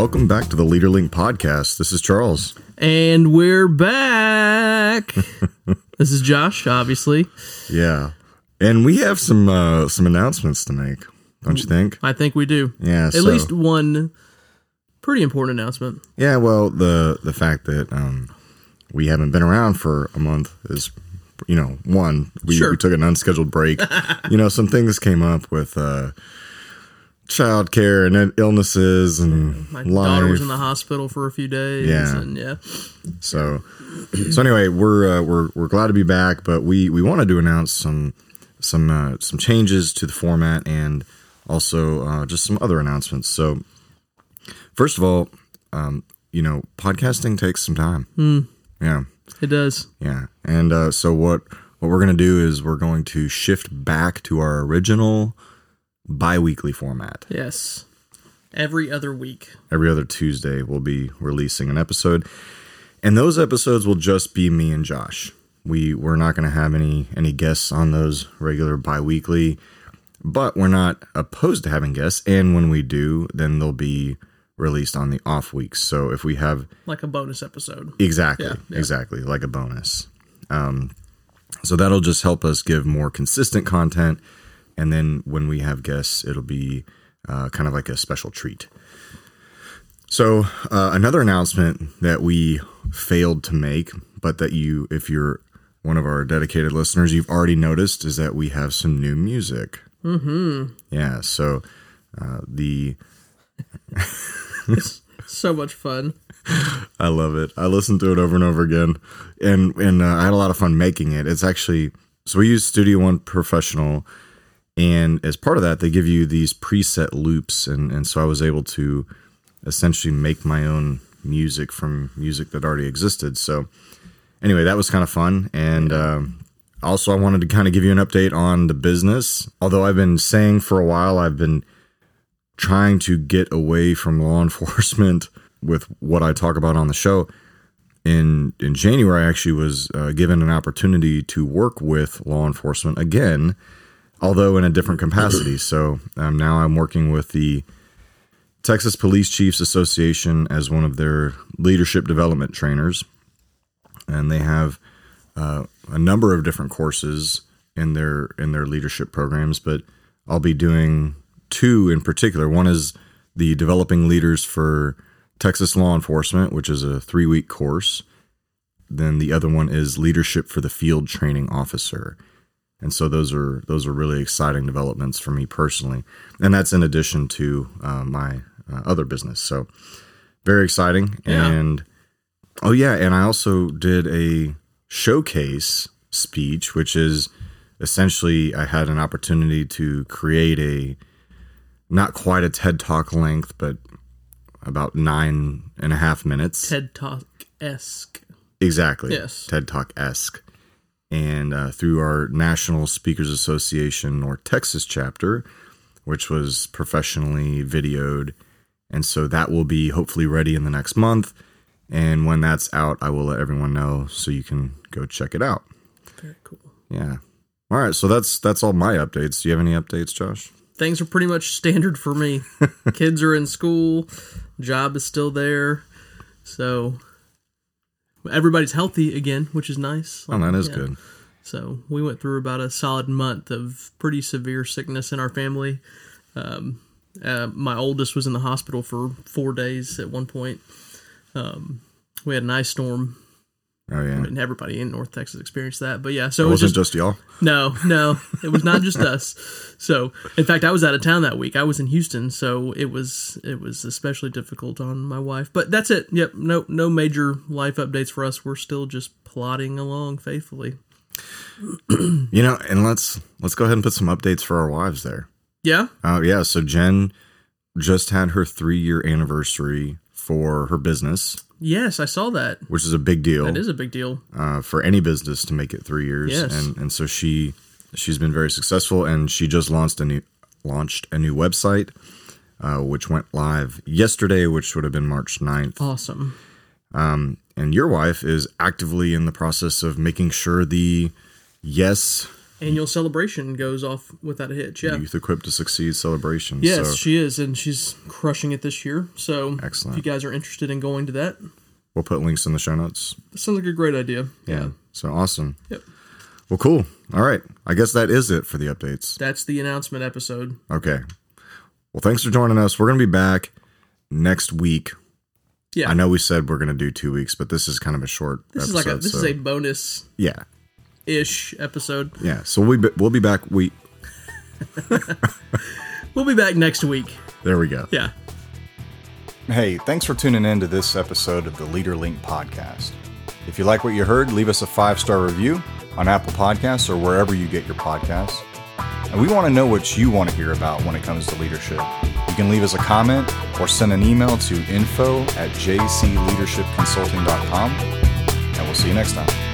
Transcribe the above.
welcome back to the LeaderLink podcast. This is Charles. And we're back. this is Josh, obviously. Yeah, and we have some uh, some announcements to make. Don't you think? I think we do. Yeah, At so- least one pretty important announcement. Yeah, well, the the fact that um, we haven't been around for a month is, you know, one we, Sure. we took an unscheduled break. you know, some things came up with uh, child care and illnesses and My life. daughter was in the hospital for a few days. Yeah. And yeah. So, so anyway, we're uh, we're we're glad to be back, but we we wanted to announce some some uh, some changes to the format and also uh, just some other announcements. So, first of all, um, you know, podcasting takes some time. Yeah, It does. yeah, and uh, so what what we're gonna do is we're going to shift back to our original bi-weekly format. Yes. Every other week. every other Tuesday we'll be releasing an episode. And those episodes will just be me and Josh. We we're not going to have any any guests on those regular bi-weekly, but we're not opposed to having guests and when we do, then they'll be released on the off weeks. So if we have Like a bonus episode. exactly Yeah, yeah. exactly like a bonus. Um so that'll just help us give more consistent content and then when we have guests it'll be uh, kind of like a special treat. So uh, another announcement that we failed to make, but that you, if you're one of our dedicated listeners, you've already noticed, is that we have some new music. Mm-hmm. Yeah. So uh, the So much fun. I love it. I listened to it over and over again, and and uh, I had a lot of fun making it. It's actually so we use Studio One Professional, and as part of that, they give you these preset loops, and and so I was able to essentially make my own music from music that already existed. So anyway, that was kind of fun, and. Um, also, I wanted to kind of give you an update on the business. Although I've been saying for a while, I've been trying to get away from law enforcement with what I talk about on the show. In in January, I actually was uh, given an opportunity to work with law enforcement again, although in a different capacity. So um, now I'm working with the Texas Police Chiefs Association as one of their leadership development trainers, and they have uh, a number of different courses in their in their leadership programs. But I'll be doing two in particular. One is the developing leaders for Texas law enforcement, which is a three week course. Then the other one is leadership for the field training officer. And so those are those are really exciting developments for me personally, and that's in addition to uh, my uh, other business. So very exciting. Yeah. And oh yeah, and I also did a showcase speech, which is essentially I had an opportunity to create a not quite a TED Talk length, but about nine and a half minutes. TED Talk esque. Exactly. Yes. TED Talk esque. And uh, through our National Speakers Association or Texas chapter, which was professionally videoed. And so that will be hopefully ready in the next month. And when that's out, I will let everyone know so you can go check it out. Very cool. Yeah. All right. So that's that's all my updates. Do you have any updates, Josh? Things are pretty much standard for me. Kids are in school, job is still there. So everybody's healthy again, which is nice. Oh, that is Yeah. good. So we went through about a solid month of pretty severe sickness in our family. Um, uh, my oldest was in the hospital for four days at one point. Um, we had an ice storm, Oh yeah. and everybody in North Texas experienced that. But yeah, so It it was wasn't just just y'all. no, no, it was not just us. So, in fact, I was out of town that week. I was in Houston, so it was it was especially difficult on my wife. But that's it. Yep, no no major life updates for us. We're still just plodding along faithfully. You know, and let's let's go ahead and put some updates for our wives there. Yeah, Oh yeah, so Jenn just had her three year anniversary for her business, yes, I saw that. which is a big deal That is a big deal. uh, for any business to make it three years. Yes. And and so she she's been very successful, and she just launched a new launched a new website, uh, which went live yesterday, which would have been March 9th. Awesome. and your wife is actively in the process of making sure the yes annual celebration goes off without a hitch. Yeah. Youth Equipped to Succeed celebration. Yes, so she is, and she's crushing it this year. So, Excellent. if you guys are interested in going to that, we'll put links in the show notes. that sounds like a great idea. Yeah. So awesome. Yep. Well, cool. All right. I guess that is it for the updates. That's the announcement episode. Okay. Well, thanks for joining us. We're going to be back next week. Yeah. I know we said we're going to do two weeks, but this is kind of a short This is like a this so- is a bonus yeah, ish episode. yeah. So we'll be we'll be back. We We'll be back next week. there we go. Yeah. Hey, thanks for tuning in to this episode of the LeaderLink podcast. If you like what you heard, leave us a five star review on Apple Podcasts or wherever you get your podcasts. And we want to know what you want to hear about when it comes to leadership. You can leave us a comment or send an email to info at jcleadershipconsulting.com. And we'll see you next time.